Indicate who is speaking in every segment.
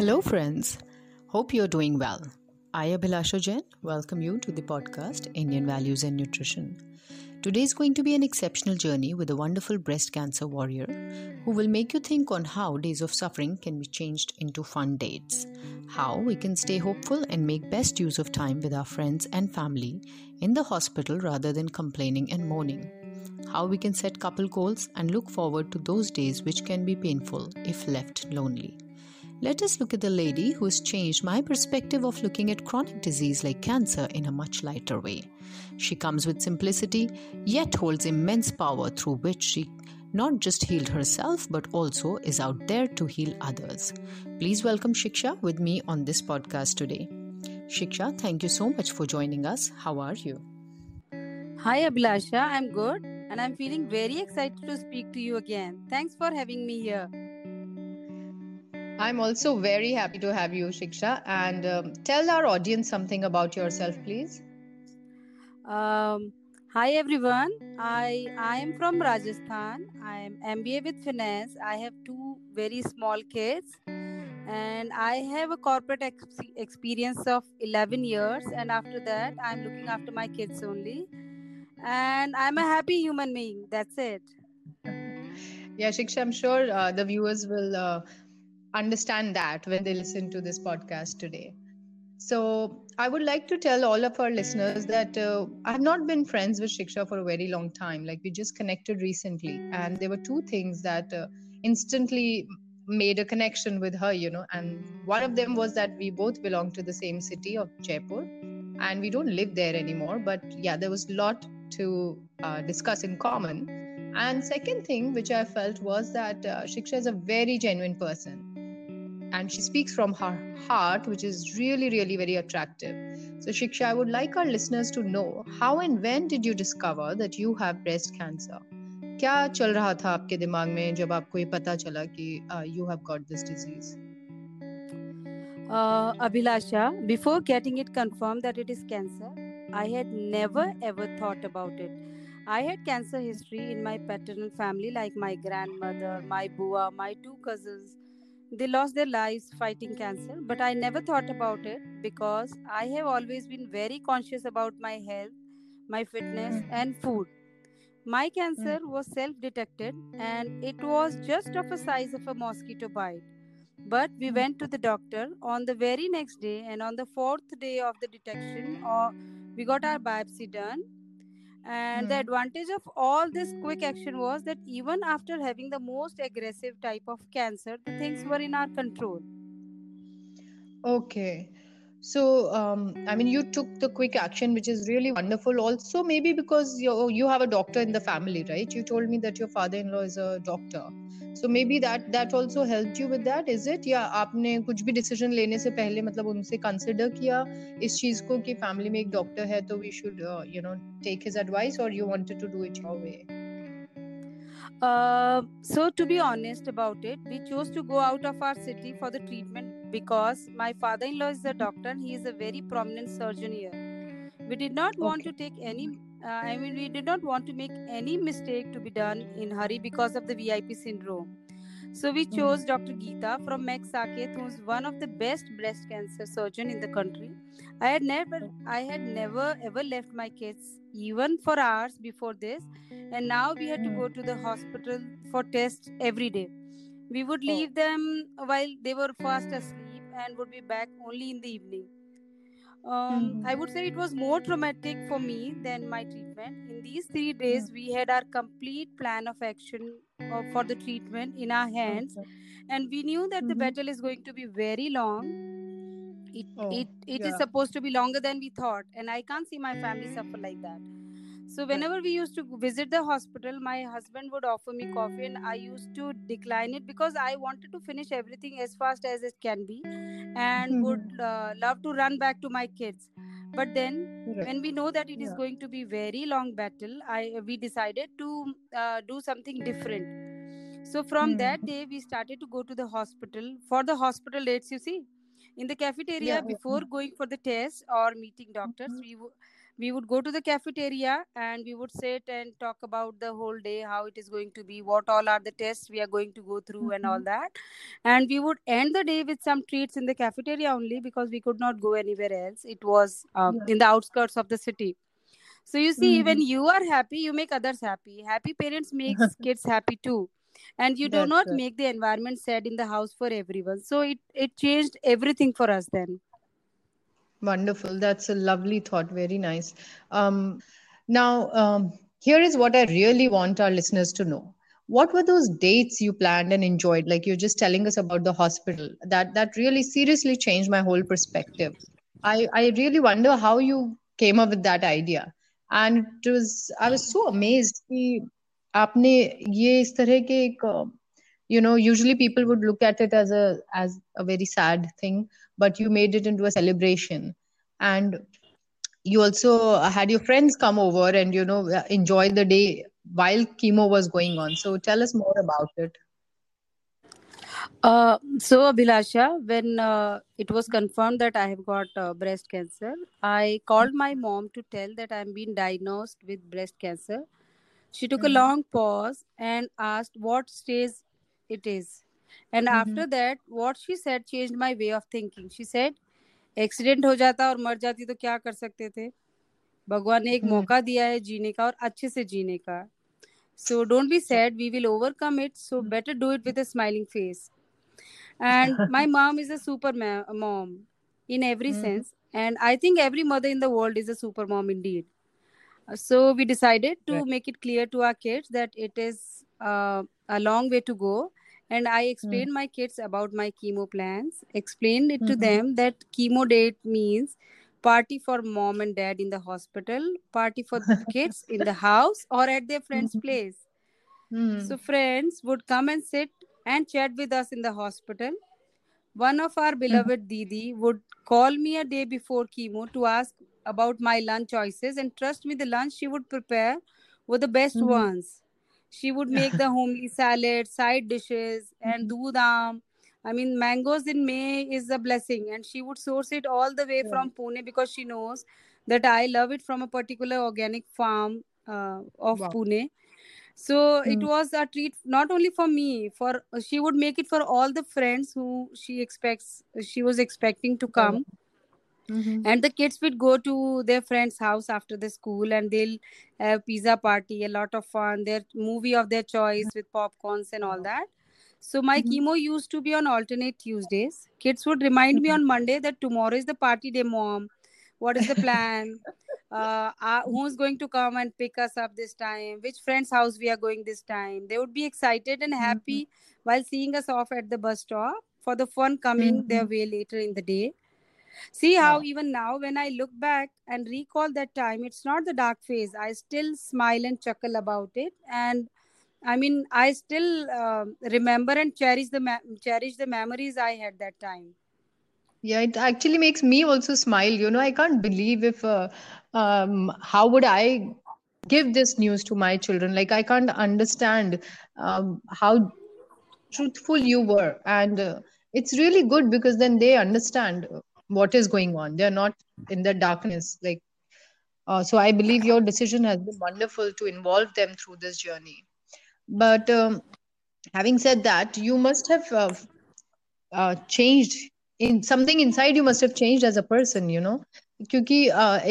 Speaker 1: Hello, friends. Hope you're doing well. I, Abhilasha Jain, welcome you to the podcast Indian Values and Nutrition. Today is going to be an exceptional journey with a wonderful breast cancer warrior who will make you think on how days of suffering can be changed into fun dates, how we can stay hopeful and make best use of time with our friends and family in the hospital rather than complaining and moaning, how we can set couple goals and look forward to those days which can be painful if left lonely. Let us look at the lady who has changed my perspective of looking at chronic disease like cancer in a much lighter way. She comes with simplicity, yet holds immense power through which she not just healed herself but also is out there to heal others. Please welcome Shiksha with me on this podcast today. Shiksha, thank you so much for joining us. How are you?
Speaker 2: Hi Abhilasha, I'm good and I'm feeling very excited to speak to you again. Thanks for having me here.
Speaker 1: I'm also very happy to have you, Shiksha. And um, tell our audience something about yourself, please.
Speaker 2: Um, hi everyone. I I am from Rajasthan. I am MBA with finance. I have two very small kids, and I have a corporate ex- experience of 11 years. And after that, I'm looking after my kids only. And I'm a happy human being. That's it.
Speaker 1: Yeah, Shiksha, I'm sure uh, the viewers will. Uh, understand that when they listen to this podcast today. So, I would like to tell all of our listeners that uh, I have not been friends with Shiksha for a very long time. Like, we just connected recently, and there were two things that uh, instantly made a connection with her, you know. And one of them was that we both belong to the same city of Jaipur, and we don't live there anymore. But yeah, there was a lot to uh, discuss in common. And second thing which I felt was that uh, Shiksha is a very genuine person and she speaks from her heart, which is really, really very attractive. So, Shiksha, I would like our listeners to know how and when did you discover that you have breast cancer? क्या चल रहा था आपके दिमाग में जब आपको ये पता चला कि you have got this disease
Speaker 2: Abhilasha, before getting it confirmed that it is cancer, I had never ever thought about it. I had cancer history in my paternal family, like my grandmother, my bua, my two cousins, they lost their lives fighting cancer, but I never thought about it because I have always been very conscious about my health, my fitness, hmm. and food. My cancer hmm. was self detected and it was just of a size of a mosquito bite. But we hmm. went to the doctor on the very next day, and on the fourth day of the detection, uh, we got our biopsy done and the hmm. advantage of all this quick action was that even after having the most aggressive type of cancer the things were in our control.
Speaker 1: Okay so um, i mean you took the quick action which is really wonderful also maybe because you you have a doctor in the family right you told me that your father-in-law is a doctor so maybe that that also helped you with that is it या आपने कुछ भी decision लेने से पहले मतलब उनसे consider किया इस चीज को कि फैमिली में एक डॉक्टर है तो we should you know take his advice और you wanted to do it your way
Speaker 2: Uh, so to be honest about it, we chose to go out of our city for the treatment because my father-in-law is a doctor. He is a very prominent surgeon here. We did not want to take any uh, I mean, we did not want to make any mistake to be done in hurry because of the VIP syndrome. So we hmm. chose Dr. Geeta from Max Saket, who is one of the best breast cancer surgeon in the country. I had never, I had never ever left my kids even for hours before this, and now we had to go to the hospital for tests every day. We would oh. leave them while they were fast asleep and would be back only in the evening um, mm-hmm. I would say it was more traumatic for me than my treatment. In these three days, mm-hmm. we had our complete plan of action uh, for the treatment in our hands, and we knew that mm-hmm. the battle is going to be very long. It oh, it, it yeah. is supposed to be longer than we thought, and I can't see my family suffer like that. So whenever we used to visit the hospital, my husband would offer me coffee, and I used to decline it because I wanted to finish everything as fast as it can be, and mm-hmm. would uh, love to run back to my kids. But then, when we know that it is going to be very long battle, I we decided to uh, do something different. So from mm-hmm. that day, we started to go to the hospital for the hospital dates. You see, in the cafeteria yeah, before yeah. going for the test or meeting doctors, mm-hmm. we we would go to the cafeteria and we would sit and talk about the whole day how it is going to be what all are the tests we are going to go through mm-hmm. and all mm-hmm. that and we would end the day with some treats in the cafeteria only because we could not go anywhere else it was um, yeah. in the outskirts of the city so you see mm-hmm. when you are happy you make others happy happy parents makes kids happy too and you do not make the environment sad in the house for everyone so it it changed everything for us then
Speaker 1: Wonderful. That's a lovely thought. Very nice. Um, now, um, here is what I really want our listeners to know. What were those dates you planned and enjoyed? Like you're just telling us about the hospital. That that really seriously changed my whole perspective. I I really wonder how you came up with that idea. And it was I was so amazed कि आपने ये इस तरह के एक you know usually people would look at it as a as a very sad thing but you made it into a celebration. And you also had your friends come over and you know enjoy the day while chemo was going on. So tell us more about it.
Speaker 2: Uh, so abhilasha when uh, it was confirmed that i have got uh, breast cancer i called my mom to tell that i'm being diagnosed with breast cancer. She took mm-hmm. a long pause and asked what stage it is and mm-hmm. after that what she said changed my way of thinking she said accident हो जाता और मर जाती तो क्या कर सकते थे भगवान ने एक मौका दिया है जीने का और अच्छे से जीने का so don't be sad we will overcome it so better do it with a smiling face and my mom is a super ma- mom in every mm. sense and i think every mother in the world is a super mom indeed so we decided to right. make it clear to our kids that it is uh, a long way to go and i hmm. explained mm. my kids about my chemo plans explained it mm-hmm. to them that chemo date means party for mom and dad in the hospital party for the kids in the house or at their friend's mm-hmm. place mm. so friends would come and sit and chat with us in the hospital one of our hmm. beloved didi would call me a day before chemo to ask about my lunch choices and trust me the lunch she would prepare were the best mm-hmm. ones she would make the homely salad, side dishes, and mm-hmm. I mean, mangoes in May is a blessing, and she would source it all the way yeah. from Pune because she knows that I love it from a particular organic farm uh, of wow. Pune. So mm. it was a treat not only for me, for she would make it for all the friends who she expects she was expecting to come. Mm-hmm. And the kids would go to their friend's house after the school and they'll have pizza party, a lot of fun, their movie of their choice with popcorns and all that. So my mm-hmm. chemo used to be on alternate Tuesdays. Kids would remind mm-hmm. me on Monday that tomorrow is the party day, mom. What is the plan? uh, uh, who's going to come and pick us up this time? Which friend's house we are going this time? They would be excited and happy mm-hmm. while seeing us off at the bus stop for the fun coming their mm-hmm. way later in the day. See how yeah. even now, when I look back and recall that time, it's not the dark phase. I still smile and chuckle about it, and I mean, I still uh, remember and cherish the ma- cherish the memories I had that time.
Speaker 1: Yeah, it actually makes me also smile. You know, I can't believe if uh, um, how would I give this news to my children? Like, I can't understand um, how truthful you were, and uh, it's really good because then they understand what is going on they're not in the darkness like uh, so i believe your decision has been wonderful to involve them through this journey but um, having said that you must have uh, uh, changed in something inside you must have changed as a person you know क्योंकि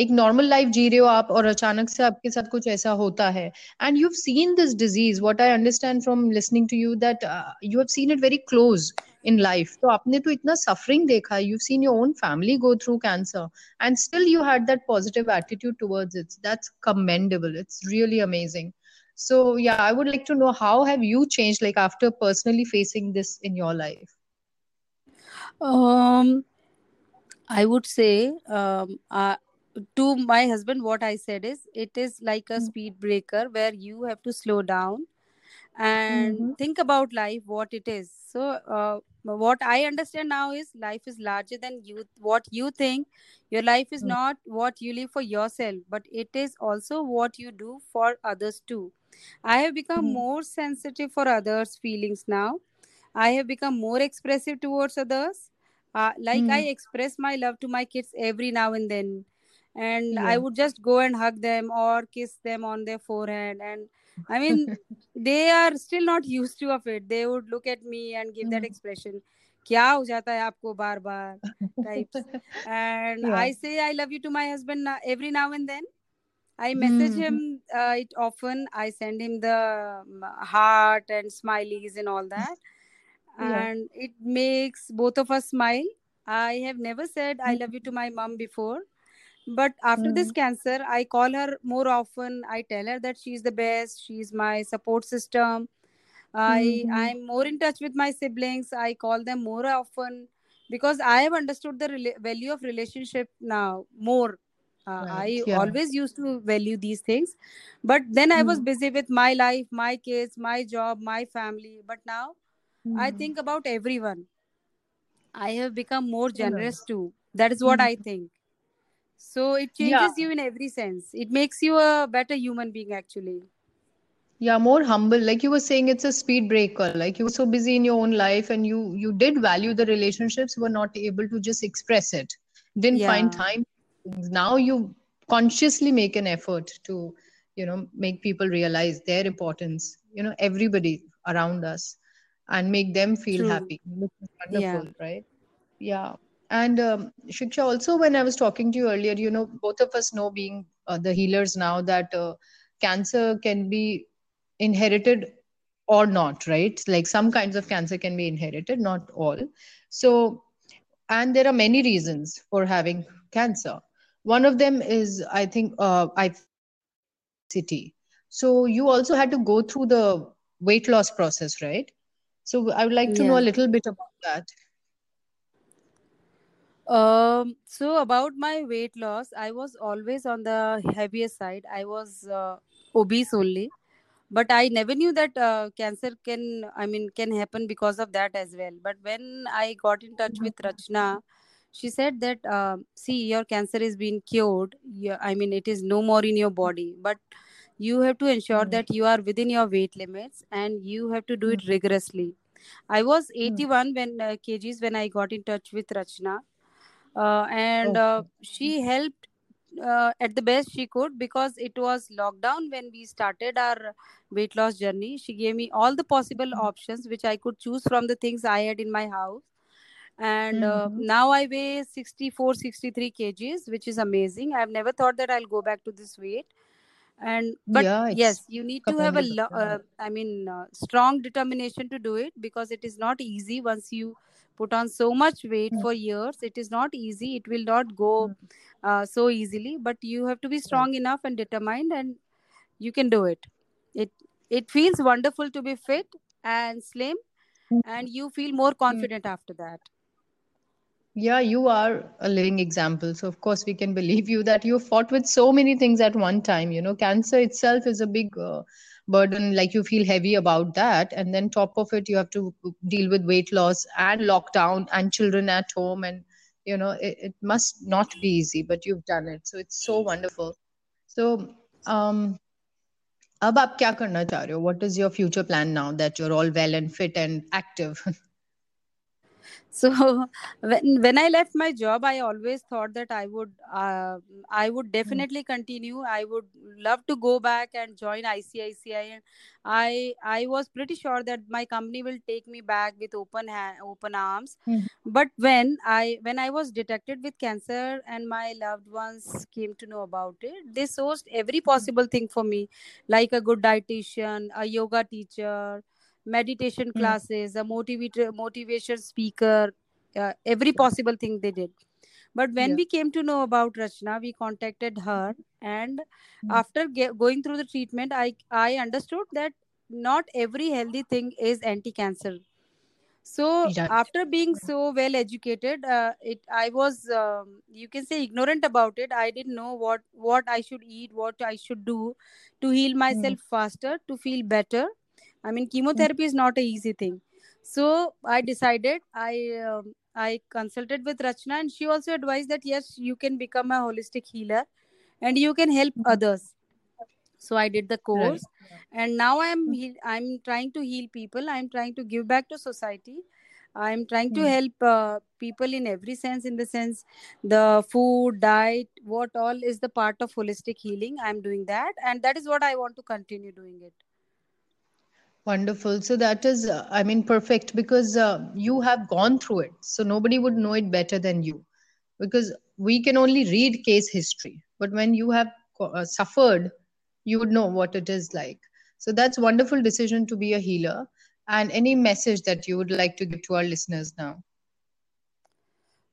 Speaker 1: एक normal life जी रहे हो आप और अचानक से आपके साथ कुछ ऐसा होता है and you seen this disease what I understand from listening to you that you have seen it very close in life तो आपने तो इतना सफरिंग देखा you seen your own family go through cancer and still you had that positive attitude towards it's that's commendable it's really amazing so yeah i would like to know how have you changed like after personally facing this in your life
Speaker 2: um I would say um, uh, to my husband, what I said is it is like a mm-hmm. speed breaker where you have to slow down and mm-hmm. think about life, what it is. So, uh, what I understand now is life is larger than you. What you think, your life is mm-hmm. not what you live for yourself, but it is also what you do for others too. I have become mm-hmm. more sensitive for others' feelings now. I have become more expressive towards others uh, like mm. i express my love to my kids every now and then and
Speaker 1: Yeah.
Speaker 2: i would just go and hug them or kiss them on their forehead and i mean they are still not used to of it they would look at me and give that
Speaker 1: Mhm.
Speaker 2: expression क्या हो जाता है आपको बार बार types and
Speaker 1: Yeah.
Speaker 2: i say i love you to my husband na- every now and then i message
Speaker 1: Mhm.
Speaker 2: him uh, it often i send him the um, heart and smileys and all that
Speaker 1: Yeah.
Speaker 2: and it makes both of us smile i have never said i
Speaker 1: Mhm.
Speaker 2: love you to my mom before but after this
Speaker 1: Mhm.
Speaker 2: cancer i call her more often. I tell her that she's the best. She's my support system. I
Speaker 1: Mhm.
Speaker 2: i'm more in touch with my siblings. I call them more often because i have understood the rela- value of relationship now more. Uh, i
Speaker 1: Yeah.
Speaker 2: always used to value these things. But then i was
Speaker 1: Mhm.
Speaker 2: busy with my life my kids my job my family. But now i
Speaker 1: Mhm.
Speaker 2: think about everyone. I have become more generous too. That is what i think so it
Speaker 1: Yeah.
Speaker 2: changes you in every sense it makes you a better human being actually
Speaker 1: Yeah, more humble. Like you were saying, it's a speed breaker. Like you were so busy in your own life and you you did value the relationships, were not able to just express it. Didn't find time. Now you consciously make an effort to, you know, make people realize their importance, you know, everybody around us and make them feel
Speaker 2: true
Speaker 1: happy, is
Speaker 2: yeah
Speaker 1: wonderful, right? Yeah. And um, Shiksha, also when I was talking to you earlier, you know, both of us know being uh, the healers now that uh, cancer can be inherited or not, right? Like some kinds of cancer can be inherited, not all. So, and there are many reasons for having cancer. One of them is, I think, uh, I obesity. So you also had to go through the weight loss process, right? So I would like to know a little bit about that.
Speaker 2: Um, so about my weight loss, I was always on the heavier side. I was uh, obese only, but I never knew that uh, cancer can, I mean, can happen because of that as well. But when I got in touch with Rachna, she said that, uh, see, your cancer is being cured. Yeah, I mean, it is no more in your body, but you have to ensure
Speaker 1: Mm,
Speaker 2: that you are within your weight limits and you have to do it rigorously. I was
Speaker 1: mm.
Speaker 2: 81 when uh, kgs when I got in touch with Rachna uh, and uh,
Speaker 1: Okay.
Speaker 2: she helped uh, at the best she could because it was lockdown when we started our weight loss journey. She gave me all the possible options which i could choose from the things i had in my house. And uh,
Speaker 1: Mm-hmm.
Speaker 2: now i weigh 64 63 kgs which is amazing. I've never thought that i'll go back to this weight. And but
Speaker 1: Yeah,
Speaker 2: yes you need to have a lo- uh, i mean uh, strong determination to do it because it is not easy once you put on so much weight
Speaker 1: Mm,
Speaker 2: for years it is not easy it will not go
Speaker 1: mm,
Speaker 2: uh, so easily but you have to be
Speaker 1: Right.
Speaker 2: strong enough and determined and you can do it it it feels wonderful to be fit and slim and you feel more confident after that
Speaker 1: Yeah, you are a living example. So, of course, we can believe you that you fought with so many things at one time. You know, cancer itself is a big uh, burden, like you feel heavy about that. And then, top of it, you have to deal with weight loss and lockdown and children at home. And, you know, it, it must not be easy, but you've done it. So, it's so wonderful. So, um, अब आप क्या करना चाह रहे हो? What is your future plan now that you're all well and fit and active?
Speaker 2: so when when i left my job i always thought that i would uh, i would
Speaker 1: Mm,
Speaker 2: definitely continue. I would love to go back and join icici and i i was pretty sure that my company will take me back with open hand, open arms.
Speaker 1: Mm,
Speaker 2: but when i when i was detected with cancer and my loved ones came to know about it they sourced every possible thing for me like a good dietitian a yoga teacher meditation
Speaker 1: mm,
Speaker 2: classes, a motivator, motivation speaker, uh, every possible thing they did. But when
Speaker 1: Yeah.
Speaker 2: we came to know about Rachna, we contacted her, and
Speaker 1: Mm,
Speaker 2: after ge- going through the treatment, I I understood that not every healthy thing is anti-cancer. So
Speaker 1: Right.
Speaker 2: after being so well educated, uh, it I was um, you can say ignorant about it. I didn't know what what I should eat, what I should do to heal
Speaker 1: Mm,
Speaker 2: myself faster, to feel better I mean, chemotherapy is not a easy thing. So I decided I um, I consulted with Rachna, and she also advised that yes, you can become a holistic healer, and you can help
Speaker 1: mm.
Speaker 2: others. So I did the
Speaker 1: Right.
Speaker 2: course, and now I'm I'm trying to heal people. I'm trying to give back to society. i'm trying to
Speaker 1: Hmm.
Speaker 2: help uh, people in every sense in the sense the food diet what all is the part of holistic healing i'm doing that and that is what i want to continue doing it
Speaker 1: Wonderful. So that is, uh, I mean, perfect because uh, you have gone through it. So nobody would know it better than you because we can only read case history. But when you have uh, suffered, you would know what it is like. So that's wonderful decision to be a healer. And any message that you would like to give to our listeners now?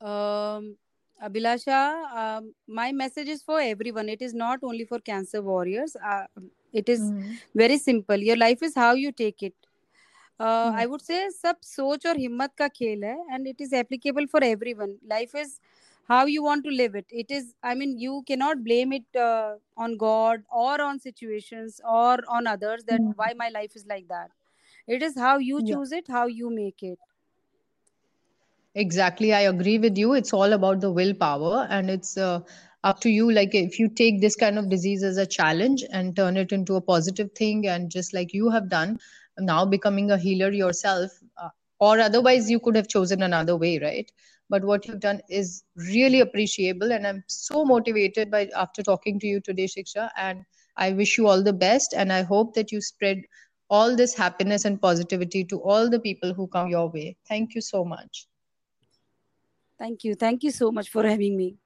Speaker 2: Um, Abhilasha, um, my message is for everyone. It is not only for cancer warriors. Uh, it is
Speaker 1: Hmm.
Speaker 2: very simple. Your life is how you take it. Uh,
Speaker 1: Hmm.
Speaker 2: I would say सब सोच और हिम्मत का खेल है and it is applicable for everyone. Life is how you want to live it. It is, I mean, you cannot blame it uh, on God or on situations or on others that
Speaker 1: Hmm.
Speaker 2: why my life is like that. It is how you
Speaker 1: Yeah.
Speaker 2: choose it, how you make it.
Speaker 1: Exactly, I agree with you. It's all about the willpower, and it's uh, up to you. Like, if you take this kind of disease as a challenge and turn it into a positive thing, and just like you have done, now becoming a healer yourself, uh, or otherwise, you could have chosen another way, right? But what you've done is really appreciable, and I'm so motivated by after talking to you today, Shiksha. And I wish you all the best, and I hope that you spread all this happiness and positivity to all the people who come your way. Thank you so much.
Speaker 2: Thank you. Thank you so much for having me.